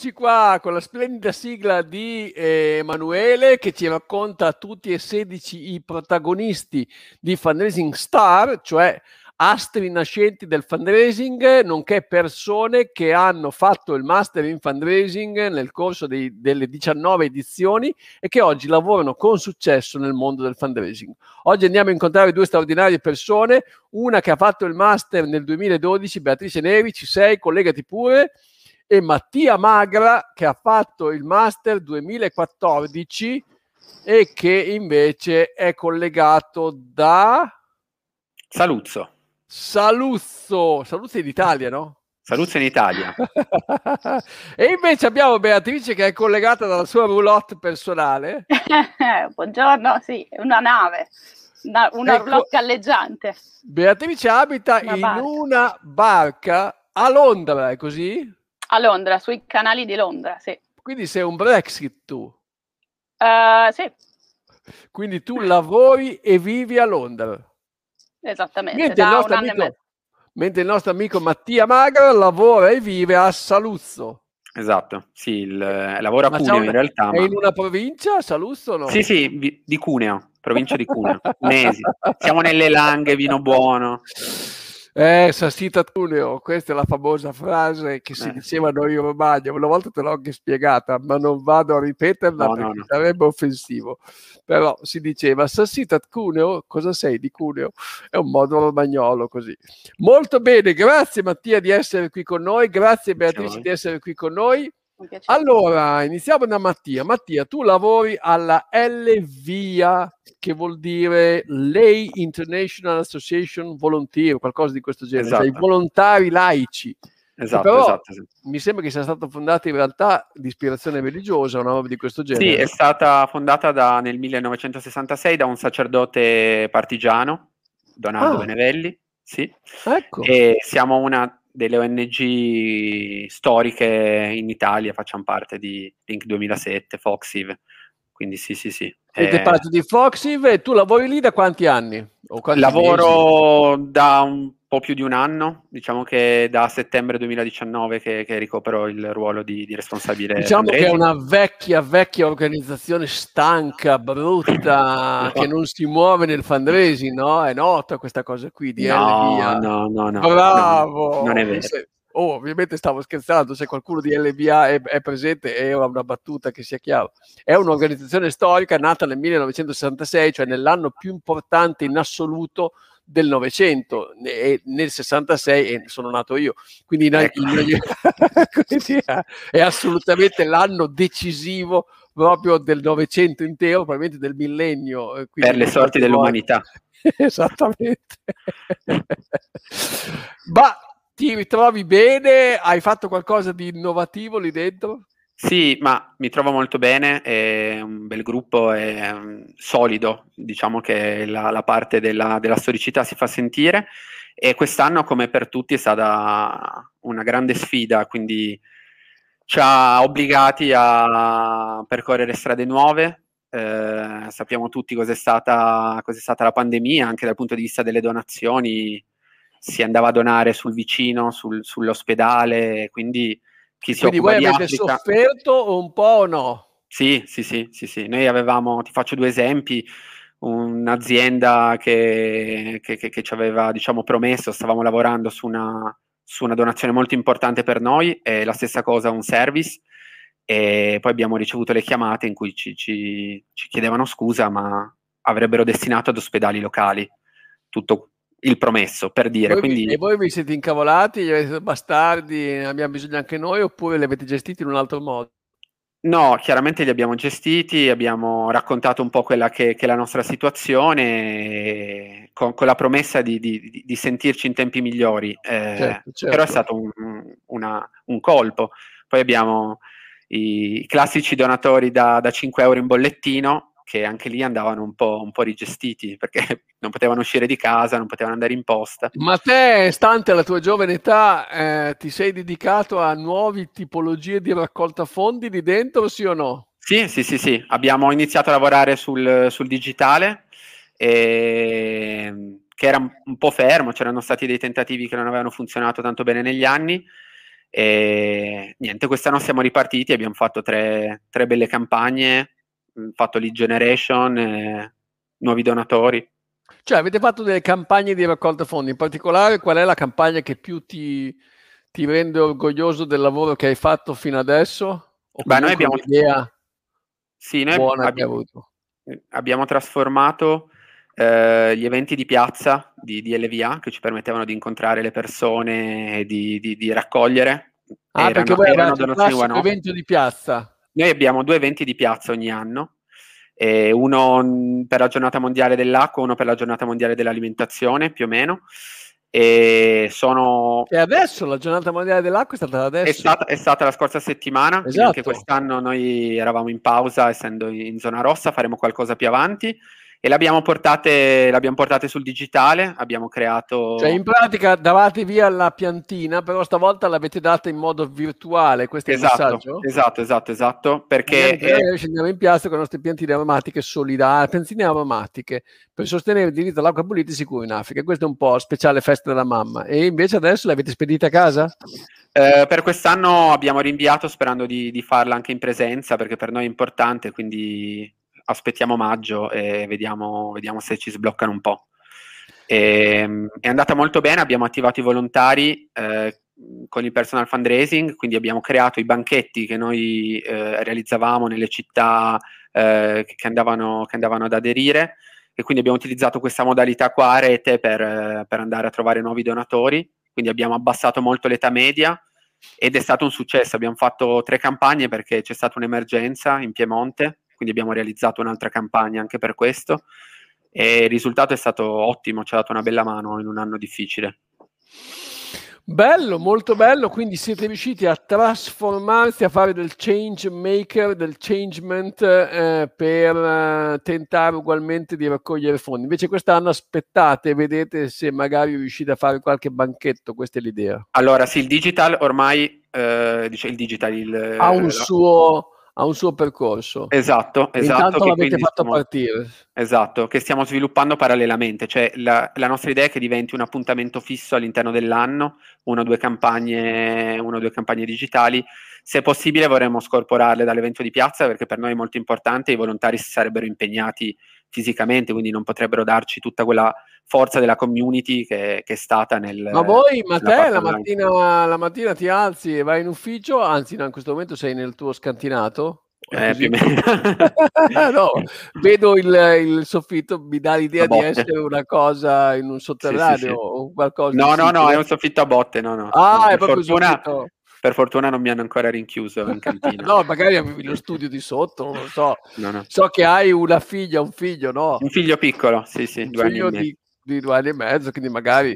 Eccoci qua con la splendida sigla di eh, Emanuele che ci racconta tutti e 16 i protagonisti di Fundraising Star, cioè astri nascenti del fundraising, nonché persone che hanno fatto il master in fundraising nel corso dei, delle 19 edizioni e che oggi lavorano con successo nel mondo del fundraising. Oggi andiamo a incontrare due straordinarie persone, una che ha fatto il master nel 2012, Beatrice Neri, ci sei, collegati pure, e Mattia Magra che ha fatto il master 2014 e che invece è collegato da Saluzzo. Saluzzo, Saluzzo in Italia, no? Saluzzo in Italia. e invece abbiamo Beatrice che è collegata dalla sua roulotte personale. Buongiorno, sì, una nave, una, una ecco, roulotte galleggiante. Beatrice abita una in barca. una barca a Londra, è così? A Londra, sui canali di Londra, sì. Quindi sei un Brexit tu? Uh, sì. Quindi tu lavori e vivi a Londra? Esattamente. Mentre, il nostro, amico, mentre il nostro amico Mattia Magra lavora e vive a Saluzzo. Esatto, sì, il, eh, lavora a Cuneo in realtà. È ma... in una provincia, Saluzzo no? Sì, sì, di Cuneo, provincia di Cuneo, Mesi. Siamo nelle Langhe, vino buono. Eh, Sassita Tuneo, questa è la famosa frase che si eh. diceva noi in Romagna, una volta te l'ho anche spiegata, ma non vado a ripeterla no, perché no, no. sarebbe offensivo. Però si diceva Sassita Cuneo, cosa sei di Cuneo? È un modo romagnolo così. Molto bene, grazie Mattia di essere qui con noi, grazie Beatrice di essere qui con noi. Allora, iniziamo da Mattia. Mattia, tu lavori alla LVIA, che vuol dire Lay International Association Volunteer, qualcosa di questo genere, esatto. cioè i esatto. volontari laici. Esatto, Però, esatto sì. Mi sembra che sia stata fondata in realtà di ispirazione religiosa, una roba di questo genere. Sì, è stata fondata da, nel 1966 da un sacerdote partigiano, Donaldo ah. Benevelli. Sì. Ecco. E siamo una delle ONG storiche in Italia, facciamo parte di Link 2007, Foxive. Quindi sì, sì, sì. Siete eh, parte di Foxive e tu lavori lì da quanti anni? Quanti lavoro mesi? da un po' più di un anno, diciamo che da settembre 2019 che, che ricopro il ruolo di, di responsabile. Diciamo che è una vecchia, vecchia organizzazione stanca, brutta, che non si muove nel fundraising, no? È nota questa cosa qui di no, no, no, no, Bravo! No, non è vero. Oh, ovviamente stavo scherzando, se qualcuno di LBA è, è presente è una battuta che sia chiaro. È un'organizzazione storica nata nel 1966, cioè nell'anno più importante in assoluto del Novecento e nel 66 e sono nato io, quindi, ecco. in, quindi è assolutamente l'anno decisivo proprio del Novecento intero, probabilmente del millennio. Eh, per le sorti dell'umanità. Esattamente. Ma ti ritrovi bene? Hai fatto qualcosa di innovativo lì dentro? Sì, ma mi trovo molto bene, è un bel gruppo, è um, solido, diciamo che la, la parte della, della, storicità si fa sentire e quest'anno come per tutti è stata una grande sfida, quindi ci ha obbligati a percorrere strade nuove, eh, sappiamo tutti cos'è stata, cos'è stata la pandemia, anche dal punto di vista delle donazioni, si andava a donare sul vicino, sul, sull'ospedale, quindi chi si Quindi occupa voi avete Africa... sofferto un po' o no? Sì, sì, sì, sì, sì. Noi avevamo, ti faccio due esempi, un'azienda che, che, che, che ci aveva diciamo, promesso, stavamo lavorando su una, su una donazione molto importante per noi, e la stessa cosa un service, e poi abbiamo ricevuto le chiamate in cui ci, ci, ci chiedevano scusa, ma avrebbero destinato ad ospedali locali tutto, il promesso, per dire. Voi, quindi... E voi vi siete incavolati, gli avete bastardi, abbiamo bisogno anche noi, oppure li avete gestiti in un altro modo? No, chiaramente li abbiamo gestiti, abbiamo raccontato un po' quella che, che è la nostra situazione, con, con la promessa di, di, di, sentirci in tempi migliori. Eh, certo, certo. Però è stato un, una, un, colpo. Poi abbiamo i classici donatori da, da 5 euro in bollettino, che anche lì andavano un po', un po', rigestiti perché non potevano uscire di casa, non potevano andare in posta. Ma te, stante la tua giovane età, eh, ti sei dedicato a nuove tipologie di raccolta fondi lì dentro, sì o no? Sì, sì, sì, sì. Abbiamo iniziato a lavorare sul, sul digitale, e, che era un po' fermo, c'erano stati dei tentativi che non avevano funzionato tanto bene negli anni E niente, quest'anno siamo ripartiti, abbiamo fatto tre, tre belle campagne, fatto lead generation, nuovi donatori. Cioè, avete fatto delle campagne di raccolta fondi, in particolare qual è la campagna che più ti, ti rende orgoglioso del lavoro che hai fatto fino adesso? O Beh, noi abbiamo un'idea sì, noi buona abbiamo, abbiamo trasformato eh, gli eventi di piazza di, di, LVA che ci permettevano di incontrare le persone e di, di, di raccogliere. Ah, erano, perché voi avete un evento di piazza? Noi abbiamo due eventi di piazza ogni anno eh, uno per la giornata mondiale dell'acqua, uno per la giornata mondiale dell'alimentazione, più o meno. E sono. E adesso la giornata mondiale dell'acqua è stata adesso? È stata, è stata la scorsa settimana, esatto. anche quest'anno noi eravamo in pausa, essendo in zona rossa, faremo qualcosa più avanti e l'abbiamo portate, l'abbiamo portate sul digitale, abbiamo creato... Cioè in pratica davate via la piantina, però stavolta l'avete data in modo virtuale, questo è esatto, il messaggio? Esatto, esatto, esatto, perché... Noi scendiamo in piazza con le nostre piantine aromatiche solidali, piantine aromatiche, per sostenere il diritto all'acqua pulita e sicura in Africa. Questo è un po' speciale festa della mamma. E invece adesso l'avete spedita a casa? Eh, per quest'anno abbiamo rinviato sperando di, di farla anche in presenza, perché per noi è importante, quindi aspettiamo maggio e vediamo, vediamo se ci sbloccano un po'. E, ehm, è andata molto bene, abbiamo attivato i volontari eh, con il personal fundraising, quindi abbiamo creato i banchetti che noi eh, realizzavamo nelle città eh, che, andavano, che, andavano, ad aderire. E quindi abbiamo utilizzato questa modalità qua a rete per, per andare a trovare nuovi donatori, quindi abbiamo abbassato molto l'età media ed è stato un successo, abbiamo fatto tre campagne perché c'è stata un'emergenza in Piemonte quindi abbiamo realizzato un'altra campagna anche per questo e il risultato è stato ottimo, ci ha dato una bella mano in un anno difficile. Bello, molto bello, quindi siete riusciti a trasformarsi, a fare del change maker, del changement eh, per eh, tentare ugualmente di raccogliere fondi. Invece quest'anno aspettate vedete se magari riuscite a fare qualche banchetto, questa è l'idea. Allora sì, il digital ormai, eh, dice il digital... Il, ha un suo ha un suo percorso. Esatto, esatto. Intanto l'avete fatto stiamo, partire. Esatto, che stiamo sviluppando parallelamente, cioè la, la, nostra idea è che diventi un appuntamento fisso all'interno dell'anno, una o due campagne, una o due campagne digitali. Se possibile vorremmo scorporarle dall'evento di piazza perché per noi è molto importante, i volontari si sarebbero impegnati fisicamente, quindi non potrebbero darci tutta quella forza della community che, che è stata nel... Ma voi, ma te la mattina, la mattina, ti alzi e vai in ufficio, anzi no, in questo momento sei nel tuo scantinato? Eh, più o meno. no, vedo il, il, soffitto, mi dà l'idea di essere una cosa in un sotterraneo sì, sì, sì. o qualcosa. No, no, no, è un soffitto a botte, no, no. Ah, per è proprio fortuna, per fortuna non mi hanno ancora rinchiuso in cantina. no, magari avevi lo studio di sotto, non lo so. No, no. So che hai una figlia, un figlio, no? Un figlio piccolo, sì, sì, un figlio di di due anni e mezzo, quindi magari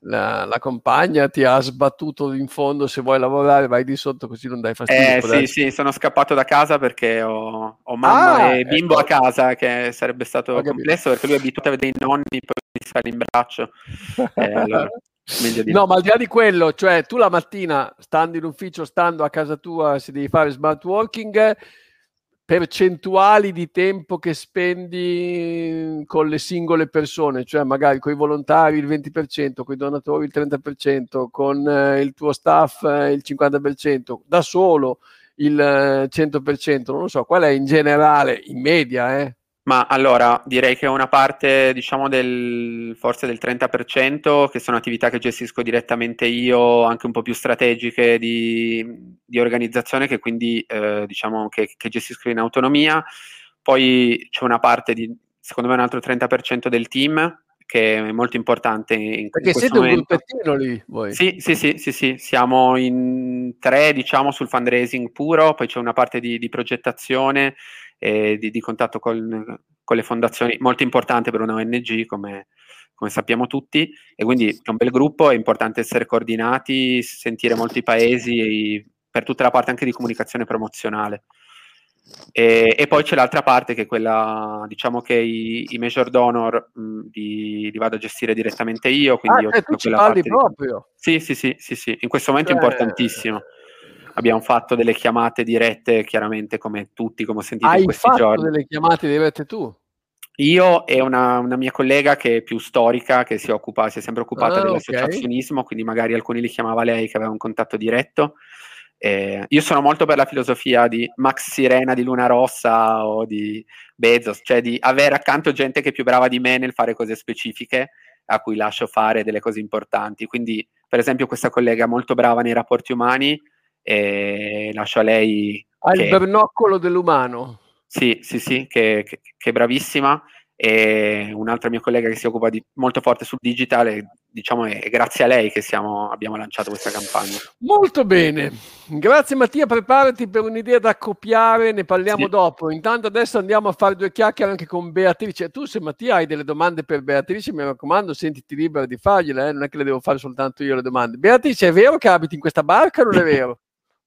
la, la, compagna ti ha sbattuto in fondo, se vuoi lavorare vai di sotto così non dai fastidio. Eh sì, sì, sono scappato da casa perché ho, ho mamma ah, e bimbo ecco. a casa, che sarebbe stato complesso perché lui è abituato a vedere i nonni poi mi stare in braccio. Eh, allora, no, ma al di là di quello, cioè tu la mattina, stando in ufficio, stando a casa tua, se devi fare smart working percentuali di tempo che spendi con le singole persone, cioè magari con i volontari il 20%, con i donatori il 30%, con eh, il tuo staff eh, il 50%, da solo il eh, 100%, non lo so, qual è in generale, in media, eh? Ma allora direi che una parte, diciamo, del, forse del 30%, che sono attività che gestisco direttamente io, anche un po' più strategiche di, di organizzazione, che quindi eh, diciamo che, che, gestisco in autonomia. Poi c'è una parte di, secondo me, un altro 30% del team che è molto importante in, Perché in siete momento. un gruppettino lì voi? Sì, sì, sì, sì, sì, siamo in tre, diciamo, sul fundraising puro, poi c'è una parte di, di progettazione e di, di contatto con, con, le fondazioni, molto importante per una ONG come, come sappiamo tutti, e quindi è un bel gruppo, è importante essere coordinati, sentire molti paesi per tutta la parte anche di comunicazione promozionale. E, e, poi c'è l'altra parte che è quella, diciamo che i, i major donor mh, li, li, vado a gestire direttamente io. Quindi ah, io tu ci parli proprio? Di... Sì, sì, sì, sì, sì, in questo momento cioè... è importantissimo abbiamo fatto delle chiamate dirette, chiaramente come tutti, come ho sentito Hai in questi giorni. Hai fatto delle chiamate dirette tu? Io e una, una, mia collega che è più storica, che si, occupa, si è sempre occupata ah, dell'associazionismo, okay. quindi magari alcuni li chiamava lei che aveva un contatto diretto. Eh, io sono molto per la filosofia di Max Sirena di Luna Rossa o di Bezos, cioè di avere accanto gente che è più brava di me nel fare cose specifiche a cui lascio fare delle cose importanti. Quindi, per esempio, questa collega molto brava nei rapporti umani e lascio a lei... Ha il bernoccolo dell'umano. Sì, sì, sì, che, che, che, è bravissima. E un'altra mia collega che si occupa di, molto forte sul digitale, diciamo, è, grazie a lei che siamo, abbiamo lanciato questa campagna. Molto bene, grazie Mattia, preparati per un'idea da copiare, ne parliamo sì. dopo. Intanto adesso andiamo a fare due chiacchiere anche con Beatrice. Tu se Mattia hai delle domande per Beatrice, mi raccomando, sentiti libera di fargliele, eh? non è che le devo fare soltanto io le domande. Beatrice, è vero che abiti in questa barca o non è vero?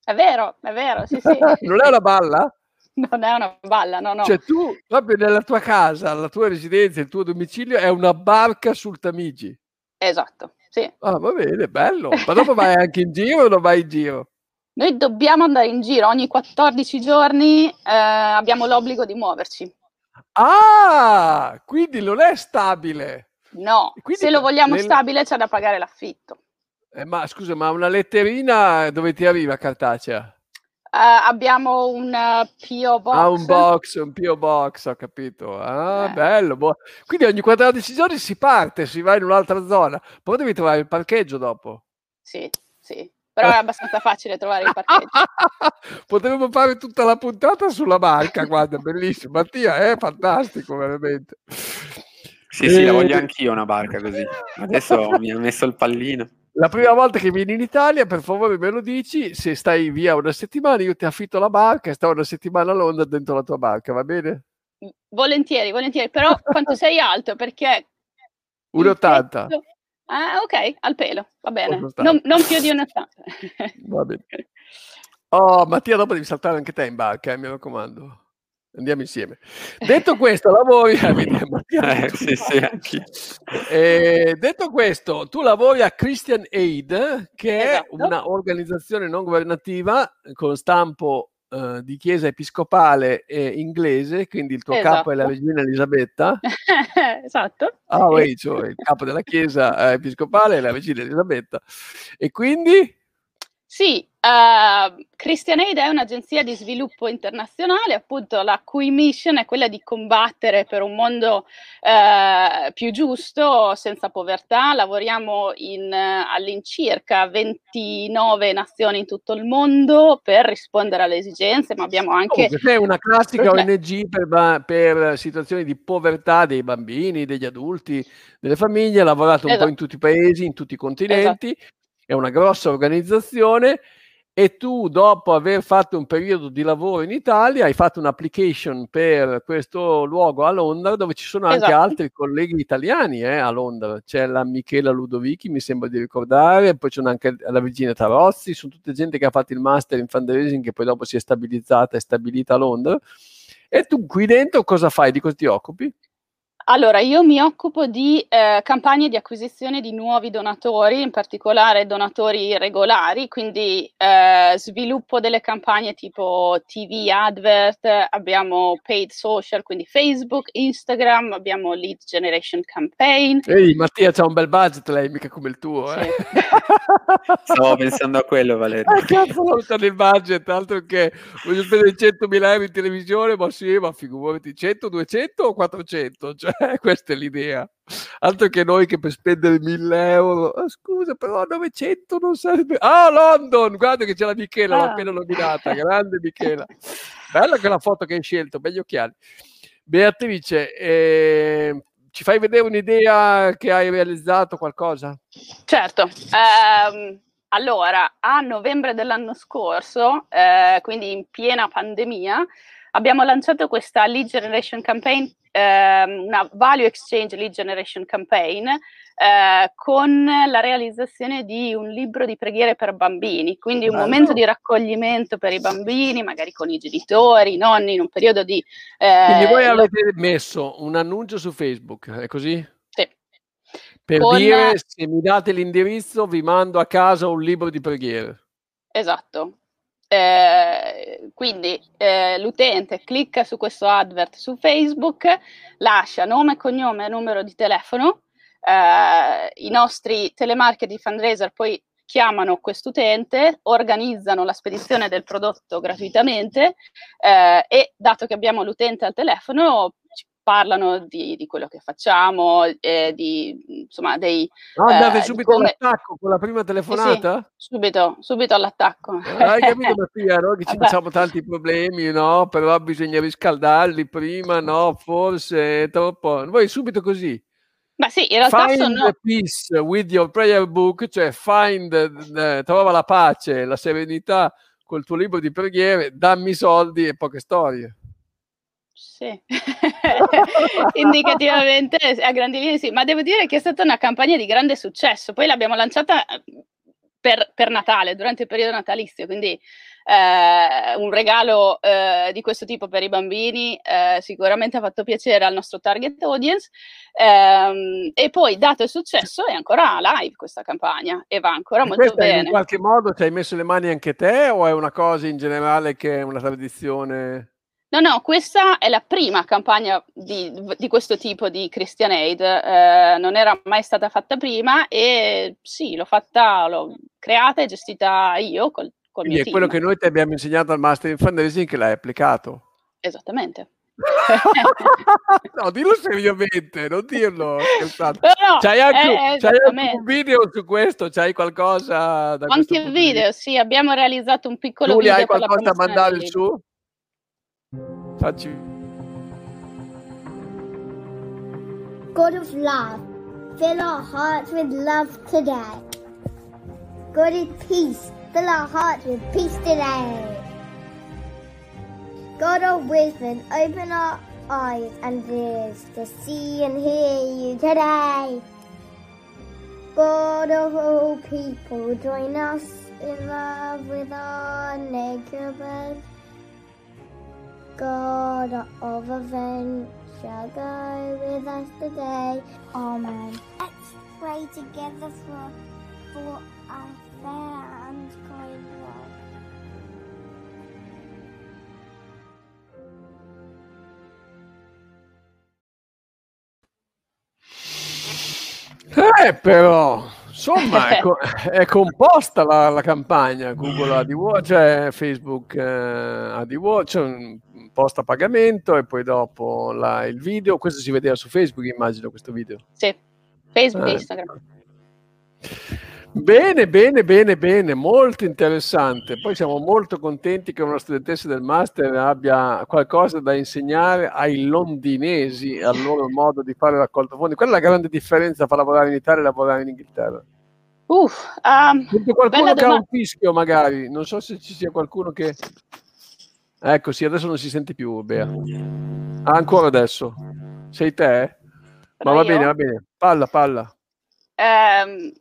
È vero, è vero, sì, sì. non è una balla? Non è una balla, no, no. Cioè tu, proprio nella tua casa, la tua residenza, il tuo domicilio è una barca sul Tamigi. Esatto, sì. Ah, va bene, bello. Ma dopo vai anche in giro o non vai in giro? Noi dobbiamo andare in giro ogni 14 giorni, eh, abbiamo l'obbligo di muoverci. Ah, quindi non è stabile. No, quindi se lo vogliamo nel... stabile c'è da pagare l'affitto. Eh, ma scusa, ma una letterina dove ti arriva cartacea? Uh, abbiamo un uh, PO box. Ah, un box, un PO box, ho capito. Ah, eh. bello. Boh. Quindi ogni 14 giorni si parte, si va in un'altra zona. Poi devi trovare il parcheggio dopo. Sì, sì. Però è abbastanza facile trovare il parcheggio. Potremmo fare tutta la puntata sulla barca, guarda, bellissimo. Mattia, è fantastico, veramente. Sì, e... sì, la voglio anch'io una barca così. Adesso mi ha messo il pallino. La prima volta che vieni in Italia, per favore me lo dici, se stai via una settimana io ti affitto la barca e sto una settimana a Londra dentro la tua barca, va bene? Volentieri, volentieri, però quanto sei alto? Perché... 1,80. Tetto... Ah, ok, al pelo, va bene. Non, non, più di 1,80. va bene. Oh, Mattia, dopo devi saltare anche te in barca, eh, mi raccomando. Andiamo insieme. Detto questo, lavori a eh, sì, sì, eh, detto questo, tu lavori a Christian Aid, che esatto. è un'organizzazione non governativa con stampo uh, di chiesa episcopale e inglese, quindi il tuo esatto. capo è la regina Elisabetta. esatto. Ah, sì. cioè, il capo della chiesa episcopale è la regina Elisabetta. E quindi? Sì, uh, Christian Aid è un'agenzia di sviluppo internazionale, appunto la cui mission è quella di combattere per un mondo uh, più giusto, senza povertà. Lavoriamo in uh, all'incirca 29 nazioni in tutto il mondo per rispondere alle esigenze, ma abbiamo anche... Oh, è una classica ONG per, per, situazioni di povertà dei bambini, degli adulti, delle famiglie, ha lavorato un esatto. po' in tutti i paesi, in tutti i continenti. Esatto è una grossa organizzazione e tu dopo aver fatto un periodo di lavoro in Italia hai fatto un'application per questo luogo a Londra dove ci sono anche esatto. altri colleghi italiani eh, a Londra, c'è la Michela Ludovichi mi sembra di ricordare, poi c'è anche la Virginia Tarozzi, sono tutte gente che ha fatto il master in fundraising che poi dopo si è stabilizzata e stabilita a Londra e tu qui dentro cosa fai, di cosa ti occupi? Allora, io mi occupo di eh, campagne di acquisizione di nuovi donatori, in particolare donatori regolari, quindi eh, sviluppo delle campagne tipo TV advert, abbiamo paid social, quindi Facebook, Instagram, abbiamo lead generation campaign. Ehi, Mattia, c'ha un bel budget lei, mica come il tuo. Eh? Sì. Stavo pensando a quello, Valerio. Ah, cazzo, non c'è il budget, altro che voglio spendere 100.000 euro in televisione, ma sì, ma figurati, 100, 200 o 400? Cioè, questa è l'idea. Altro che noi che per spendere 1000 euro, oh, scusa, però 900 non sarebbe. Ah, London! Guarda che c'è la Michela, ah. l'ho appena nominata. Grande Michela. Bella quella foto che hai scelto, begli occhiali. Beatrice, eh, ci fai vedere un'idea che hai realizzato qualcosa? Certo. Um, allora, a novembre dell'anno scorso, eh, quindi in piena pandemia, abbiamo lanciato questa lead generation campaign ehm, una value exchange lead generation campaign eh, con la realizzazione di un libro di preghiere per bambini, quindi un Bello. momento di raccoglimento per i bambini, magari con i genitori, i nonni, in un periodo di... Eh, quindi voi avete messo un annuncio su Facebook, è così? Sì. Per con... dire se mi date l'indirizzo vi mando a casa un libro di preghiere. Esatto, eh, quindi eh, l'utente clicca su questo advert su Facebook, lascia nome, cognome e numero di telefono. Eh, I nostri telemarketing fundraiser poi chiamano quest'utente, organizzano la spedizione del prodotto gratuitamente eh, e dato che abbiamo l'utente al telefono parlano di, di, quello che facciamo, eh, di, insomma, dei... No, andate eh, subito come... all'attacco con la prima telefonata? Sì, subito, subito all'attacco. Eh, hai capito Mattia, no? Che ci Vabbè. facciamo tanti problemi, no? Però bisogna riscaldarli prima, no? Forse è troppo... Voi subito così. Ma sì, in realtà find sono... peace with your prayer book, cioè find, eh, trova la pace, la serenità col tuo libro di preghiere, dammi soldi e poche storie. Sì, indicativamente a grandi linee sì, ma devo dire che è stata una campagna di grande successo. Poi l'abbiamo lanciata per, per Natale, durante il periodo natalizio, quindi eh, un regalo eh, di questo tipo per i bambini eh, sicuramente ha fatto piacere al nostro target audience ehm, e poi dato il successo è ancora live questa campagna e va ancora molto bene. In qualche modo ci hai messo le mani anche te o è una cosa in generale che è una tradizione? No, no, questa è la prima campagna di, di questo tipo di Christian Aid, eh, non era mai stata fatta prima e sì, l'ho fatta, l'ho creata e gestita io col, col Quindi mio è team. quello che noi ti abbiamo insegnato al Master in Fundraising che l'hai applicato. Esattamente. no, dillo seriamente, non dirlo. No, no, c'hai anche, c'hai anche, un video su questo? C'hai qualcosa da Anche il video, sì, abbiamo realizzato un piccolo tu video. Tu hai qualcosa da mandare su? Facci. God of love, fill our hearts with love today. God of peace, fill our hearts with peace today. God of wisdom, open our eyes and ears to see and hear you today. God of all people, join us in love with our neighbors. God of adventure, go with us today. Amen. Let's pray together for, for our fair and kind world. Eh, però, insomma, è, co- è composta la, la, campagna Google AdWords, cioè Facebook eh, AdWords, un post a pagamento e poi dopo la, il video. Questo si vedeva su Facebook, immagino, questo video. Sì, Facebook e eh. Instagram. Bene, bene, bene, bene, molto interessante. Poi siamo molto contenti che una studentessa del master abbia qualcosa da insegnare ai londinesi al loro modo di fare raccolta fondi. Qual è la grande differenza tra lavorare in Italia e lavorare in Inghilterra? Uff, um, qualcuno che ha un fischio, magari. Non so se ci sia qualcuno che. Ecco, sì, adesso non si sente più, Bea. Ah, ancora adesso. Sei te? Ma va io? bene, va bene. Palla, palla. Um,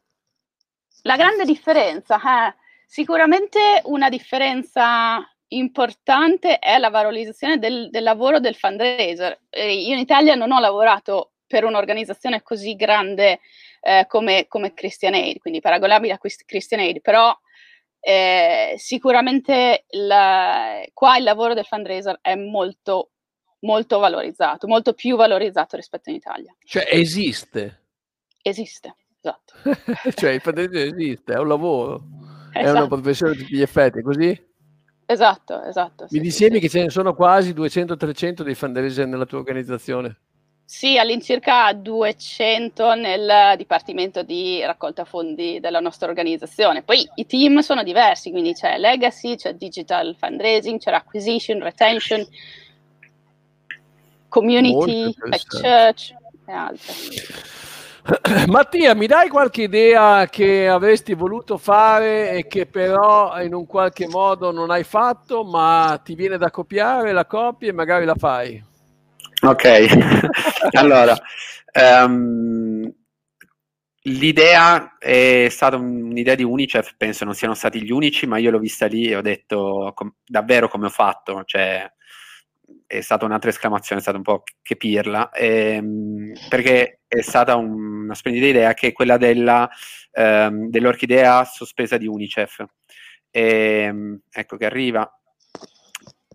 la grande differenza, eh, sicuramente una differenza importante è la valorizzazione del, del lavoro del fundraiser. Eh, io in Italia non ho lavorato per un'organizzazione così grande eh, come, come, Christian Aid, quindi paragonabile a Christian Aid, però eh, sicuramente la, qua il lavoro del fundraiser è molto, molto valorizzato, molto più valorizzato rispetto in Italia. Cioè esiste? Esiste. Esatto. cioè il fundraiser esiste, è un lavoro, esatto. è una esatto. professione a tutti gli effetti, così? Esatto, esatto. Mi sì, dicevi sì. che ce ne sono quasi 200-300 dei fundraiser nella tua organizzazione? Sì, all'incirca 200 nel dipartimento di raccolta fondi della nostra organizzazione. Poi i team sono diversi, quindi c'è legacy, c'è digital fundraising, c'è acquisition, retention, community, church e altre. Mattia, mi dai qualche idea che avresti voluto fare e che però in un qualche modo non hai fatto, ma ti viene da copiare, la copi e magari la fai? Ok, allora, um, l'idea è stata un'idea di Unicef, penso non siano stati gli unici, ma io l'ho vista lì e ho detto com- davvero come ho fatto, cioè è stata un'altra esclamazione, è stata un po' che pirla, ehm, perché è stata un, una splendida idea che è quella della, ehm, dell'orchidea sospesa di Unicef. e, ecco che arriva,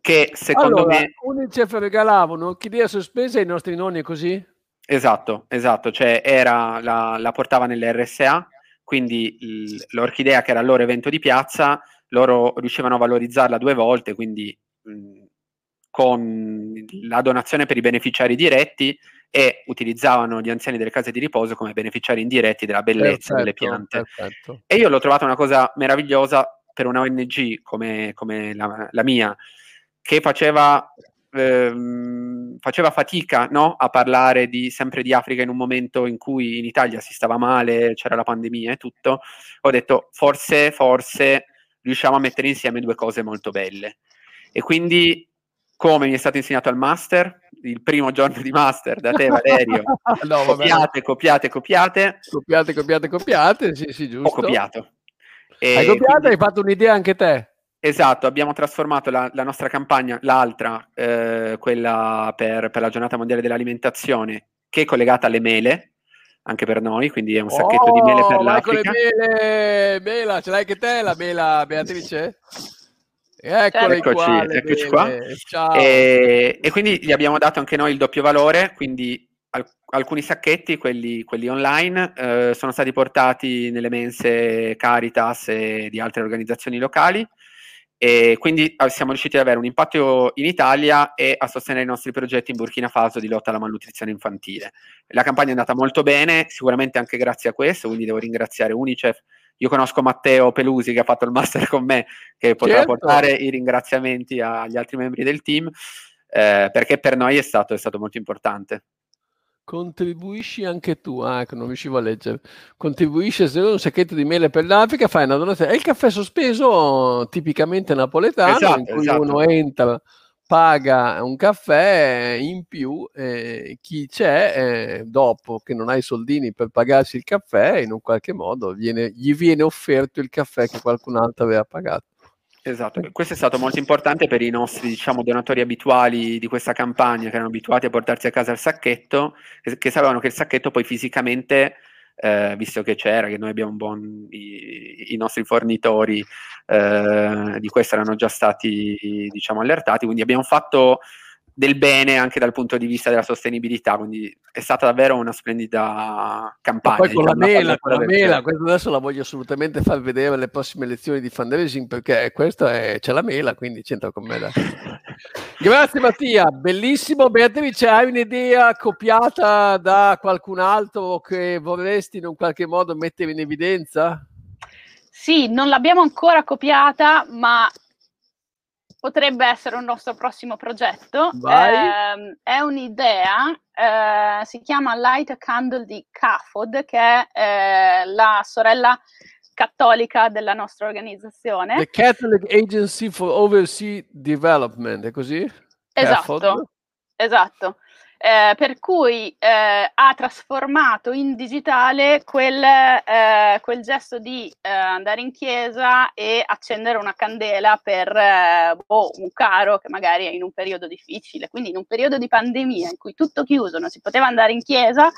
che secondo allora, me... Unicef regalava un'orchidea sospesa ai nostri nonni, così? Esatto, esatto, cioè era, la, la portava nell'RSA, quindi l'orchidea che era il loro evento di piazza, loro riuscivano a valorizzarla due volte, quindi mh, con la donazione per i beneficiari diretti e utilizzavano gli anziani delle case di riposo come beneficiari indiretti della bellezza perfetto, delle piante. Perfetto. E io l'ho trovata una cosa meravigliosa per una ONG come, come la, la, mia, che faceva, ehm, faceva fatica no? a parlare di, sempre di Africa in un momento in cui in Italia si stava male, c'era la pandemia e tutto. Ho detto, forse, forse riusciamo a mettere insieme due cose molto belle. E quindi come mi è stato insegnato al master, il primo giorno di master da te Valerio, no, copiate, copiate, copiate. Copiate, copiate, copiate, sì, sì, giusto. Ho copiato. E hai copiato quindi... hai fatto un'idea anche te? Esatto, abbiamo trasformato la, la nostra campagna, l'altra, eh, quella per, per, la giornata mondiale dell'alimentazione, che è collegata alle mele, anche per noi, quindi è un sacchetto oh, di mele per l'Africa. Con le mele, mela, ce l'hai anche te la mela, Beatrice? Eccoli eccoci, qua, eccoci qua. E, e, quindi gli abbiamo dato anche noi il doppio valore, quindi al, alcuni sacchetti, quelli, quelli online, eh, sono stati portati nelle mense Caritas e di altre organizzazioni locali e quindi ah, siamo riusciti ad avere un impatto in Italia e a sostenere i nostri progetti in Burkina Faso di lotta alla malnutrizione infantile. La campagna è andata molto bene, sicuramente anche grazie a questo, quindi devo ringraziare Unicef io conosco Matteo Pelusi che ha fatto il master con me, che potrà certo. portare i ringraziamenti agli altri membri del team, eh, perché per noi è stato, è stato molto importante. Contribuisci anche tu, ah, che non riuscivo a leggere. Contribuisci a un sacchetto di mele per l'Africa, fai una donazione. È il caffè sospeso tipicamente napoletano, esatto, in cui esatto. uno entra paga un caffè in più, eh, chi c'è eh, dopo che non ha i soldini per pagarsi il caffè, in un qualche modo viene, gli viene offerto il caffè che qualcun altro aveva pagato. Esatto, questo è stato molto importante per i nostri diciamo, donatori abituali di questa campagna, che erano abituati a portarsi a casa il sacchetto, che, che sapevano che il sacchetto poi fisicamente eh, visto che c'era, che noi abbiamo buon, i, i nostri fornitori eh, di questo erano già stati diciamo allertati, quindi abbiamo fatto del bene anche dal punto di vista della sostenibilità, quindi è stata davvero una splendida campagna. poi con diciamo, la mela, con la mela, questo adesso la voglio assolutamente far vedere alle prossime lezioni di fundraising perché questo è, c'è la mela, quindi c'entra con me. Grazie Mattia, bellissimo. Beatrice, hai un'idea copiata da qualcun altro che vorresti in un qualche modo mettere in evidenza? Sì, non l'abbiamo ancora copiata, ma potrebbe essere un nostro prossimo progetto. Eh, è un'idea, eh, si chiama Light a Candle di CAFOD, che è eh, la sorella cattolica della nostra organizzazione. The Catholic Agency for Overseas Development, è così? Esatto, CAFOD? esatto eh, per cui eh, ha trasformato in digitale quel, eh, quel gesto di eh, andare in chiesa e accendere una candela per eh, boh, un caro che magari è in un periodo difficile, quindi in un periodo di pandemia in cui tutto chiuso, non si poteva andare in chiesa.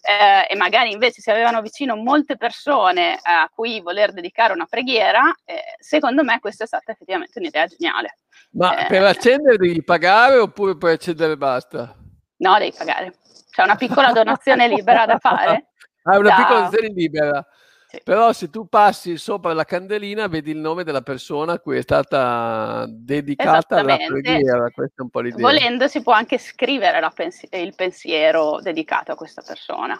Eh, e magari invece si avevano vicino molte persone a cui voler dedicare una preghiera, secondo me questa è stata effettivamente un'idea geniale. Ma per accendere devi pagare oppure puoi accendere e basta? No, devi pagare. C'è una piccola donazione libera da fare. Ah, una da... piccola donazione libera. Sì. Però se tu passi sopra la candelina vedi il nome della persona a cui è stata dedicata la preghiera, questa è un po' l'idea. Volendo si può anche scrivere pens- il pensiero dedicato a questa persona.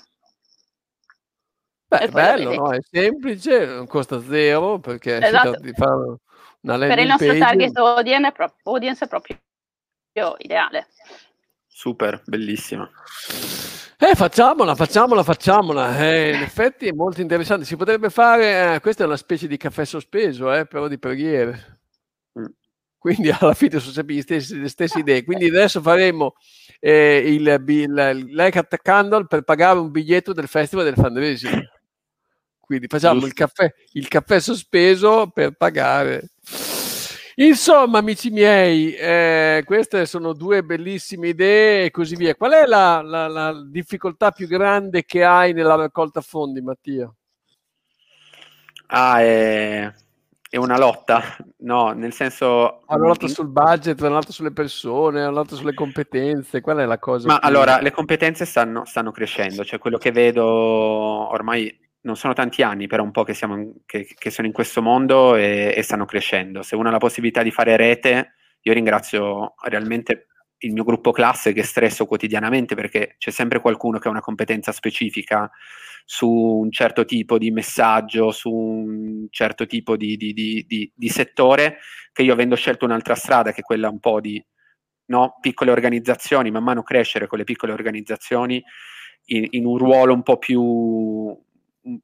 Beh, è bello, no? è semplice, non costa zero perché esatto. di fare una Per il nostro page. target audience è, pro- audience è proprio ideale. Super, bellissima. Eh, facciamola, facciamola, facciamola. Eh, in effetti è molto interessante. Si potrebbe fare, eh, questa è una specie di caffè sospeso, eh, però di preghiere. Mm. Quindi alla fine sono sempre le stesse, le stesse idee. Quindi adesso faremo eh, il, il, il Candle per pagare un biglietto del Festival del Fundraising. Quindi facciamo il caffè, il caffè sospeso per pagare. Insomma, amici miei, eh, queste sono due bellissime idee e così via. Qual è la, la, la difficoltà più grande che hai nella raccolta fondi, Mattia? Ah, è, è una lotta, no, nel senso... Una lotta sul budget, una lotta sulle persone, una lotta sulle competenze, qual è la cosa? Ma più... allora, le competenze stanno, stanno, crescendo, cioè quello che vedo ormai non sono tanti anni, però un po' che, siamo, che, che sono in questo mondo e, e, stanno crescendo. Se uno ha la possibilità di fare rete, io ringrazio realmente il mio gruppo classe che stresso quotidianamente perché c'è sempre qualcuno che ha una competenza specifica su un certo tipo di messaggio, su un certo tipo di, di, di, di settore, che io avendo scelto un'altra strada, che è quella un po' di no, piccole organizzazioni, man mano crescere con le piccole organizzazioni in, in un ruolo un po' più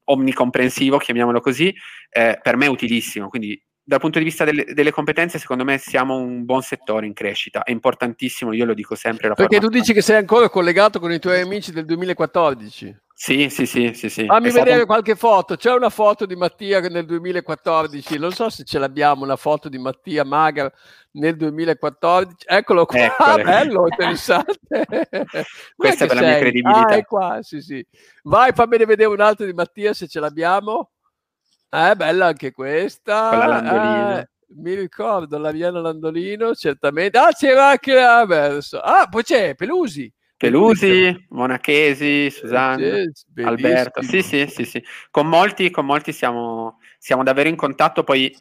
omnicomprensivo, chiamiamolo così, eh, per me è utilissimo. Quindi dal punto di vista delle, delle, competenze, secondo me siamo un buon settore in crescita. È importantissimo, io lo dico sempre. Perché tu dici che sei ancora collegato con i tuoi amici del 2014. Sì, sì, sì, sì, sì. Fammi È vedere stato... qualche foto. C'è una foto di Mattia nel 2014. Non so se ce l'abbiamo, una foto di Mattia Maga nel 2014. Eccolo qua. Ah, bello, interessante. Questa è per sei? la mia credibilità. Ah, è qua, sì, sì. Vai, fammene vedere un'altra di Mattia se ce l'abbiamo. Eh, bella anche questa. Con la. Eh, mi ricordo l'Ariana Landolino, certamente. Ah, c'era anche Averso. Ah, poi c'è Pelusi. Pelusi, Monachesi, Susanna, Alberto. Sì, sì, sì, sì. Con molti, con molti siamo, siamo davvero in contatto. Poi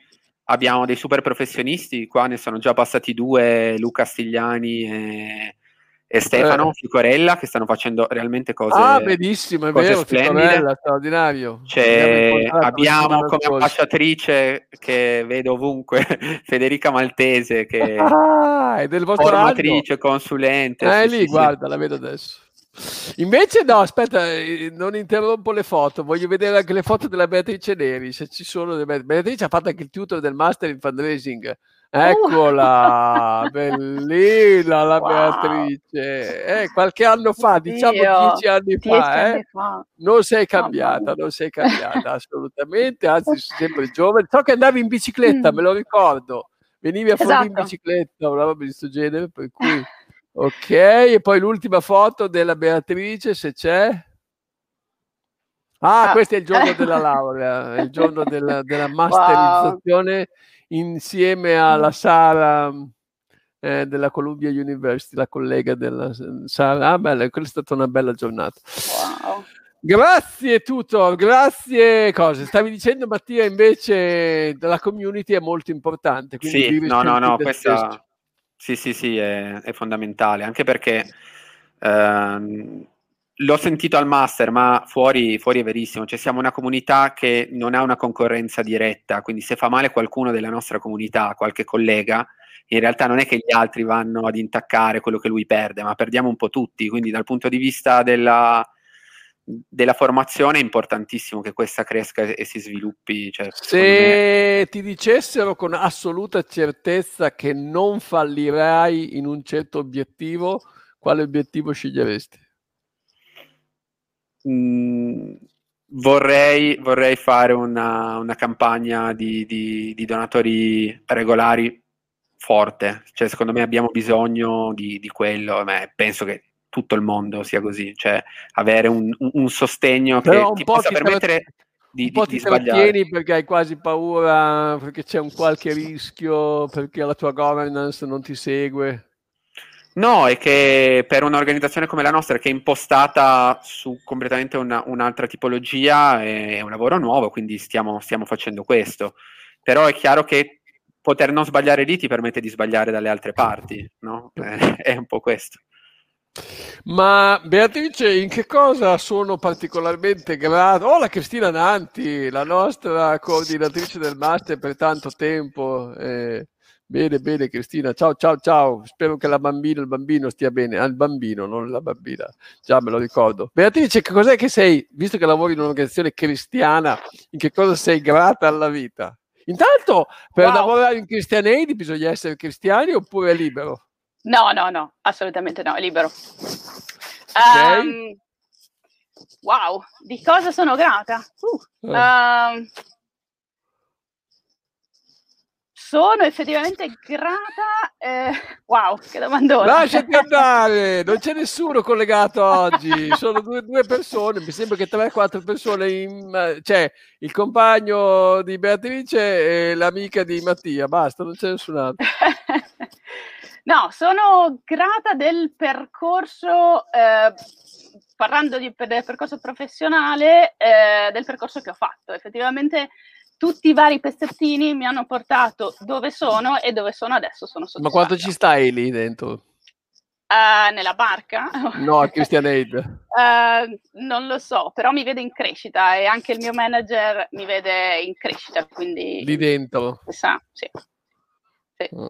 abbiamo dei super professionisti. Qua ne sono già passati due, Luca Stigliani e e Stefano eh. Ficorella che stanno facendo realmente cose Ah, benissimo, è vero, Ficorella, straordinario. Cioè, abbiamo come ambasciatrice che vedo ovunque Federica Maltese che ah, è del vostro formatrice, anno. consulente. Eh, sì, lì, sì, guarda, sì. la vedo adesso. Invece no, aspetta, eh, non interrompo le foto, voglio vedere anche le foto della Beatrice Neri, se ci sono. Beatrice ha fatto anche il tutor del Master in Fundraising Eccola, bellina la wow. Beatrice. Eh, qualche anno fa, diciamo dieci anni fa, eh? fa, non sei cambiata, non sei cambiata assolutamente, anzi sei sempre giovane. So che andavi in bicicletta, mm. me lo ricordo. Venivi a esatto. in bicicletta, una roba di questo genere, per cui... Ok, e poi l'ultima foto della Beatrice, se c'è. Ah, ah. questo è il giorno della laurea, il giorno della, della masterizzazione. Wow insieme alla Sara eh, della Columbia University, la collega della Sara. Ah, bella, quella è stata una bella giornata. Wow. Grazie Tutor, grazie cose. Stavi dicendo Mattia invece la community è molto importante. Sì, no, no, no, questa sì, sì, sì, è, è fondamentale, anche perché ehm, l'ho sentito al master, ma fuori, fuori, è verissimo. Cioè, siamo una comunità che non ha una concorrenza diretta, quindi se fa male qualcuno della nostra comunità, qualche collega, in realtà non è che gli altri vanno ad intaccare quello che lui perde, ma perdiamo un po' tutti. Quindi dal punto di vista della, della formazione è importantissimo che questa cresca e si sviluppi. Cioè, se me... ti dicessero con assoluta certezza che non fallirai in un certo obiettivo, quale obiettivo sceglieresti? mh, vorrei, vorrei, fare una, una campagna di, di, di, donatori regolari forte, cioè secondo me abbiamo bisogno di, di quello, Beh, penso che tutto il mondo sia così, cioè avere un, un sostegno Però che ti possa permettere... Di, un po' ti trattieni perché hai quasi paura, perché c'è un qualche rischio, perché la tua governance non ti segue. No, è che per un'organizzazione come la nostra, che è impostata su completamente una, un'altra tipologia, è un lavoro nuovo, quindi stiamo, stiamo, facendo questo. Però è chiaro che poter non sbagliare lì ti permette di sbagliare dalle altre parti, no? È, è un po' questo. Ma Beatrice, in che cosa sono particolarmente grato? Oh, la Cristina Nanti, la nostra coordinatrice del master per tanto tempo. Eh Bene, bene Cristina, ciao ciao ciao, spero che la bambina, il bambino stia bene, al ah, bambino, non la bambina, già me lo ricordo. Beatrice, che cos'è che sei, visto che lavori in un'organizzazione cristiana, in che cosa sei grata alla vita? Intanto, per wow. lavorare in Christian Aid bisogna essere cristiani oppure libero? No, no, no, assolutamente no, è libero. Okay. Um, wow, di cosa sono grata? Uh, eh. um, sono effettivamente grata. Eh, wow, che domandona. Lasciati andare, non c'è nessuno collegato oggi, sono due, due persone, mi sembra che 3-4 persone, in, cioè il compagno di Beatrice e l'amica di Mattia, basta, non c'è nessun altro. no, sono grata del percorso, eh, parlando di, del percorso professionale, eh, del percorso che ho fatto. Effettivamente tutti i vari pezzettini mi hanno portato dove sono e dove sono adesso sono soddisfatta. Ma quanto ci stai lì dentro? Uh, nella barca? No, a Christian Aid. Uh, non lo so, però mi vede in crescita e anche il mio manager mi vede in crescita, quindi... Lì dentro? Sa, sì. sì. Mm.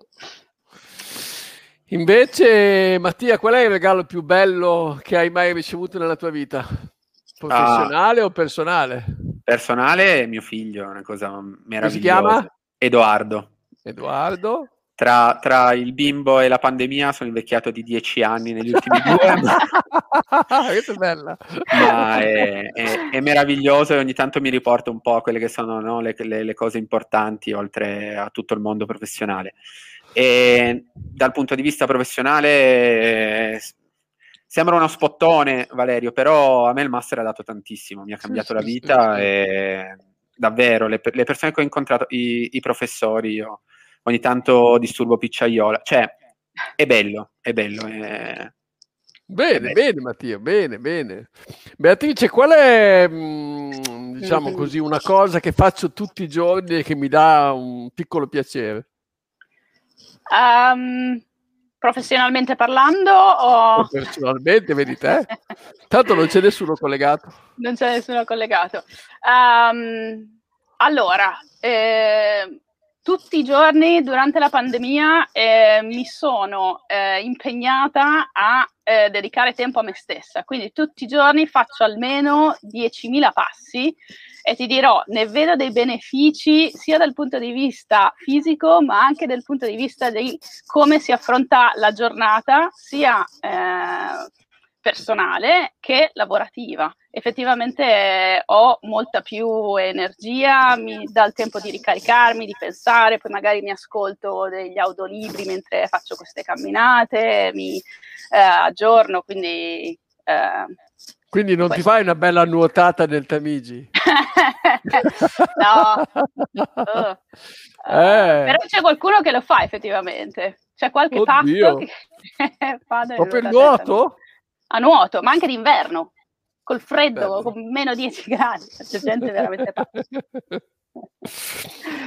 Invece, Mattia, qual è il regalo più bello che hai mai ricevuto nella tua vita? Professionale ah. o personale? Personale mio figlio, è una cosa meravigliosa. Come si chiama? Edoardo. Edoardo. Tra, tra, il bimbo e la pandemia sono invecchiato di dieci anni negli ultimi due. Questa è bella. Ma è, è, è, meraviglioso e ogni tanto mi riporta un po' a quelle che sono no, le, le, le, cose importanti oltre a tutto il mondo professionale. E dal punto di vista professionale Sembra uno spottone, Valerio, però a me il master ha dato tantissimo, mi ha cambiato sì, la vita sì, e davvero le, le, persone che ho incontrato, i, i, professori, io ogni tanto disturbo picciaiola, cioè è bello, è bello. È... Bene, è bene Mattia, bene, bene. Beatrice, qual è, mm, diciamo così, una cosa che faccio tutti i giorni e che mi dà un piccolo piacere? Um, Professionalmente parlando o... Personalmente, vedi te? Tanto non c'è nessuno collegato. Non c'è nessuno collegato. Um, allora, eh, tutti i giorni durante la pandemia eh, mi sono eh, impegnata a eh, dedicare tempo a me stessa, quindi tutti i giorni faccio almeno 10.000 passi e ti dirò, ne vedo dei benefici sia dal punto di vista fisico, ma anche dal punto di vista di come si affronta la giornata, sia eh, personale che lavorativa. Effettivamente eh, ho molta più energia, mi dà il tempo di ricaricarmi, di pensare, poi magari mi ascolto degli audiolibri mentre faccio queste camminate, mi eh, aggiorno, quindi eh, quindi non Poi... ti fai una bella nuotata nel Tamigi? no. Uh. Eh. Però c'è qualcuno che lo fa effettivamente. C'è qualche Oddio. che fa delle Proprio il nuoto? A nuoto, ma anche d'inverno. Col freddo, Bello. con meno 10 gradi. C'è gente veramente pazza.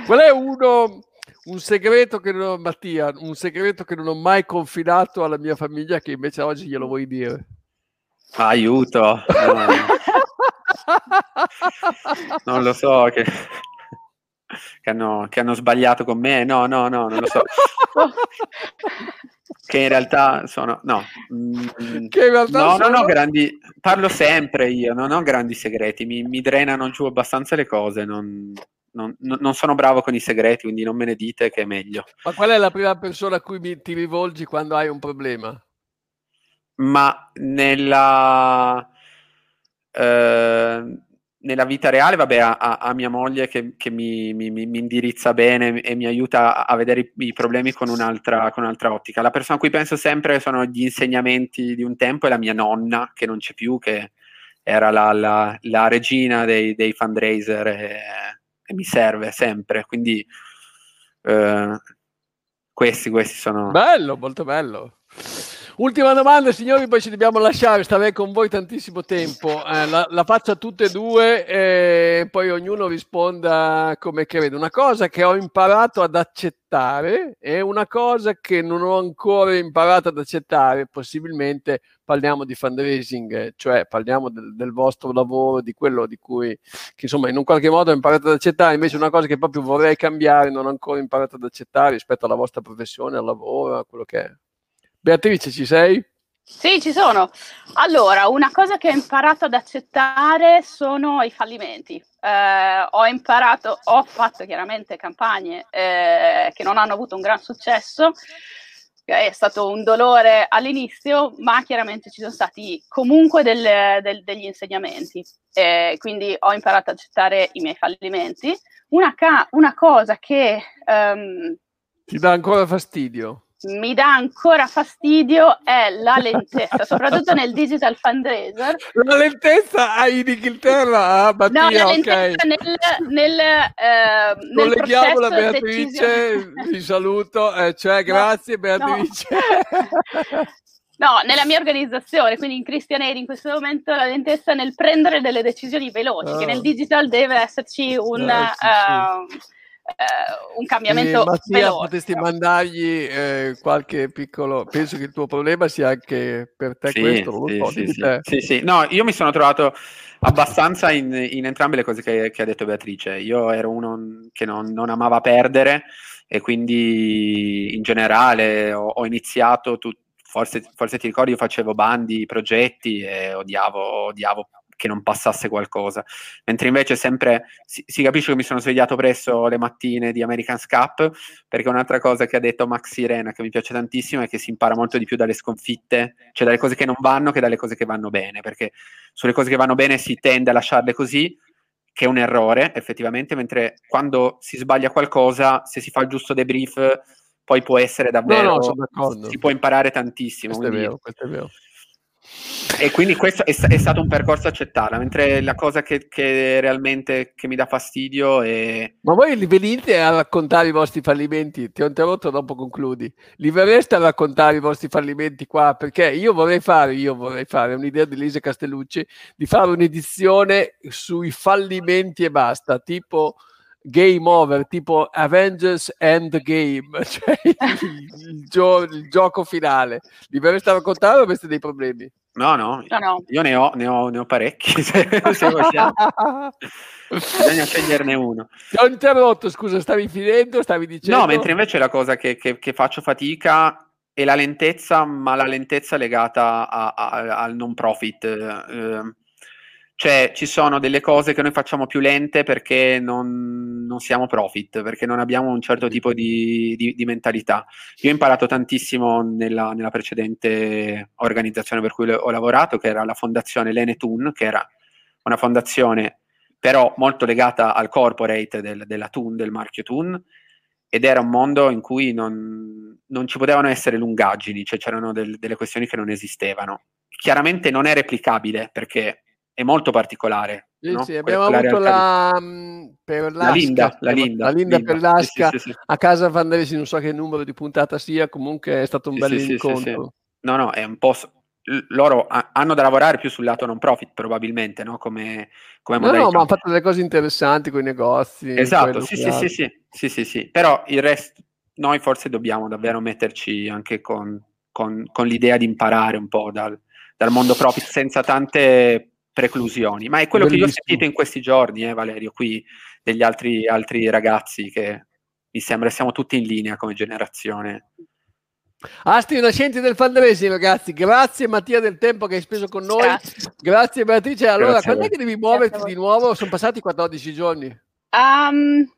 Qual è uno, un segreto che non ho, Mattia, un segreto che non ho mai confidato alla mia famiglia che invece oggi glielo vuoi dire? Aiuto! No. non lo so, che... Che, hanno, che hanno sbagliato con me. No, no, no, non lo so. che in realtà sono... No, mm, che in realtà no, sono... non ho grandi... Parlo sempre io, non ho grandi segreti, mi, mi drenano giù abbastanza le cose, non, non, non, sono bravo con i segreti, quindi non me ne dite che è meglio. Ma qual è la prima persona a cui mi, ti rivolgi quando hai un problema? Ma nella, eh, nella vita reale, vabbè, a, a mia moglie che, che mi, mi, mi, indirizza bene e mi aiuta a vedere i, i problemi con un'altra, con un'altra, ottica. La persona a cui penso sempre sono gli insegnamenti di un tempo e la mia nonna, che non c'è più, che era la, la, la regina dei, dei fundraiser e, e, mi serve sempre. Quindi eh, questi, questi sono... Bello, molto bello. Ultima domanda, signori, poi ci dobbiamo lasciare. Starei con voi tantissimo tempo. Eh, la, la, faccio a tutte e due e poi ognuno risponda come crede. Una cosa che ho imparato ad accettare e una cosa che non ho ancora imparato ad accettare. Possibilmente parliamo di fundraising, cioè parliamo del, del vostro lavoro, di quello di cui, che, insomma, in un qualche modo ho imparato ad accettare. Invece, una cosa che proprio vorrei cambiare, non ho ancora imparato ad accettare rispetto alla vostra professione, al lavoro, a quello che è. Beatrice, ci sei? Sì, ci sono. Allora, una cosa che ho imparato ad accettare sono i fallimenti. Eh, ho imparato, ho fatto chiaramente campagne eh, che non hanno avuto un gran successo, è stato un dolore all'inizio, ma chiaramente ci sono stati comunque del, del, degli insegnamenti. Eh, quindi ho imparato ad accettare i miei fallimenti. Una, ca- una cosa che um, Ti dà ancora fastidio? Mi dà ancora fastidio è la lentezza, soprattutto nel digital fundraiser. La lentezza in Inghilterra, ah, Mattia, no, la okay. lentezza nel, nel, eh, nel Colleghiamo la Beatrice, vi saluto, eh, cioè, grazie no, Beatrice. No. No, nella mia organizzazione, quindi in Christian Aid in questo momento la lentezza nel prendere delle decisioni veloci, oh. che nel digital deve esserci un, eh, sì, uh, sì eh, un cambiamento eh, Mattia, veloce. potresti mandargli eh, qualche piccolo penso che il tuo problema sia anche per te sì, questo sì, so, sì, sì. sì, sì. no io mi sono trovato abbastanza in, in entrambe le cose che, che, ha detto Beatrice io ero uno che non, non amava perdere e quindi in generale ho, ho iniziato tu, forse, forse, ti ricordi io facevo bandi progetti e odiavo, odiavo che non passasse qualcosa. Mentre invece sempre si, si, capisce che mi sono svegliato presto le mattine di American's Cup, perché un'altra cosa che ha detto Max Sirena che mi piace tantissimo è che si impara molto di più dalle sconfitte, cioè dalle cose che non vanno che dalle cose che vanno bene, perché sulle cose che vanno bene si tende a lasciarle così, che è un errore effettivamente, mentre quando si sbaglia qualcosa, se si fa il giusto debrief, poi può essere davvero... No, no, si può imparare tantissimo. Questo è vero, questo è vero. E quindi questo è, è, stato un percorso accettato, mentre la cosa che, che, realmente che mi dà fastidio è... Ma voi li venite a raccontare i vostri fallimenti? Ti ho interrotto, dopo concludi. Li verreste a raccontare i vostri fallimenti qua? Perché io vorrei fare, io vorrei fare un'idea di Lisa Castellucci, di fare un'edizione sui fallimenti e basta, tipo game over, tipo Avengers Endgame, cioè il, il, gio- il gioco finale. Li verreste a raccontare o avreste dei problemi? No, no, no, no. io ne ho, ne ho, ne ho parecchi, se, se Bisogna sceglierne uno. Ti ho interrotto, scusa, stavi finendo, stavi dicendo... No, mentre invece la cosa che, che, che faccio fatica è la lentezza, ma la lentezza legata a, a, al non profit. Eh, cioè, ci sono delle cose che noi facciamo più lente perché non, non siamo profit, perché non abbiamo un certo tipo di, di, di mentalità. Io ho imparato tantissimo nella, nella, precedente organizzazione per cui ho lavorato, che era la fondazione Lenetun, che era una fondazione però molto legata al corporate del, della Tun, del marchio Tun, ed era un mondo in cui non, non ci potevano essere lungaggini, cioè c'erano del, delle questioni che non esistevano. Chiaramente non è replicabile perché è molto particolare. Sì, no? sì, abbiamo avuto la, per la Linda, la Linda, la Linda, Linda per l'Asca sì, sì, a casa Vandelesi, non so che numero di puntata sia, comunque è stato un bel incontro. No, no, è un po' loro hanno da lavorare più sul lato non profit probabilmente, no? Come, come no, no, ma hanno fatto delle cose interessanti con i negozi. Esatto, sì sì, sì, sì, sì, sì, sì, però il resto noi forse dobbiamo davvero metterci anche con, con, con l'idea di imparare un po' dal, dal mondo profit senza tante preclusioni, ma è quello Bellissimo. che io ho sentito in questi giorni, eh, Valerio, qui degli altri, altri ragazzi che mi sembra siamo tutti in linea come generazione. Astri Nascenti del fundraising, ragazzi. Grazie Mattia del tempo che hai speso con noi. Grazie, Grazie Beatrice. Allora, Grazie quando è che devi muoverti di nuovo? Sono passati 14 giorni. Um,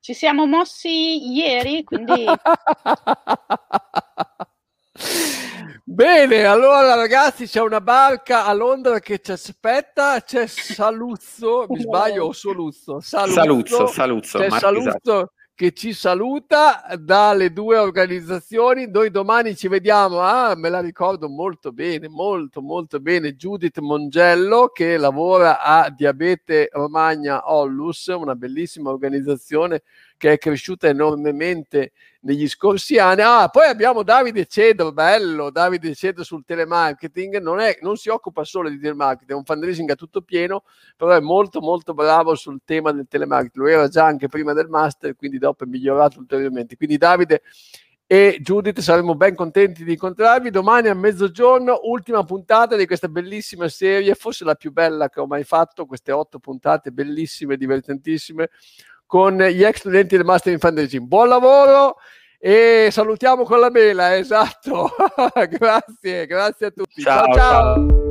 ci siamo mossi ieri, quindi... Bene, allora ragazzi c'è una barca a Londra che ci aspetta, c'è Saluzzo, mi sbaglio o Soluzzo? Saluzzo, Saluzzo, Saluzzo, c'è Saluzzo che ci saluta dalle due organizzazioni. Noi domani ci vediamo, ah, me la ricordo molto bene, molto molto bene, Judith Mongello che lavora a Diabete Romagna Ollus, una bellissima organizzazione che è cresciuta enormemente negli scorsi anni. Ah, poi abbiamo Davide Cedro, bello, Davide Cedro sul telemarketing, non, è, non si occupa solo di telemarketing, è un fundraising a tutto pieno, però è molto molto bravo sul tema del telemarketing, lo era già anche prima del master, quindi dopo è migliorato ulteriormente. Quindi Davide e Judith saremo ben contenti di incontrarvi domani a mezzogiorno ultima puntata di questa bellissima serie forse la più bella che ho mai fatto queste otto puntate bellissime divertentissime con gli ex studenti del Master in Fundraising. Buon lavoro e salutiamo con la mela, esatto. grazie, grazie a tutti. ciao. ciao. ciao.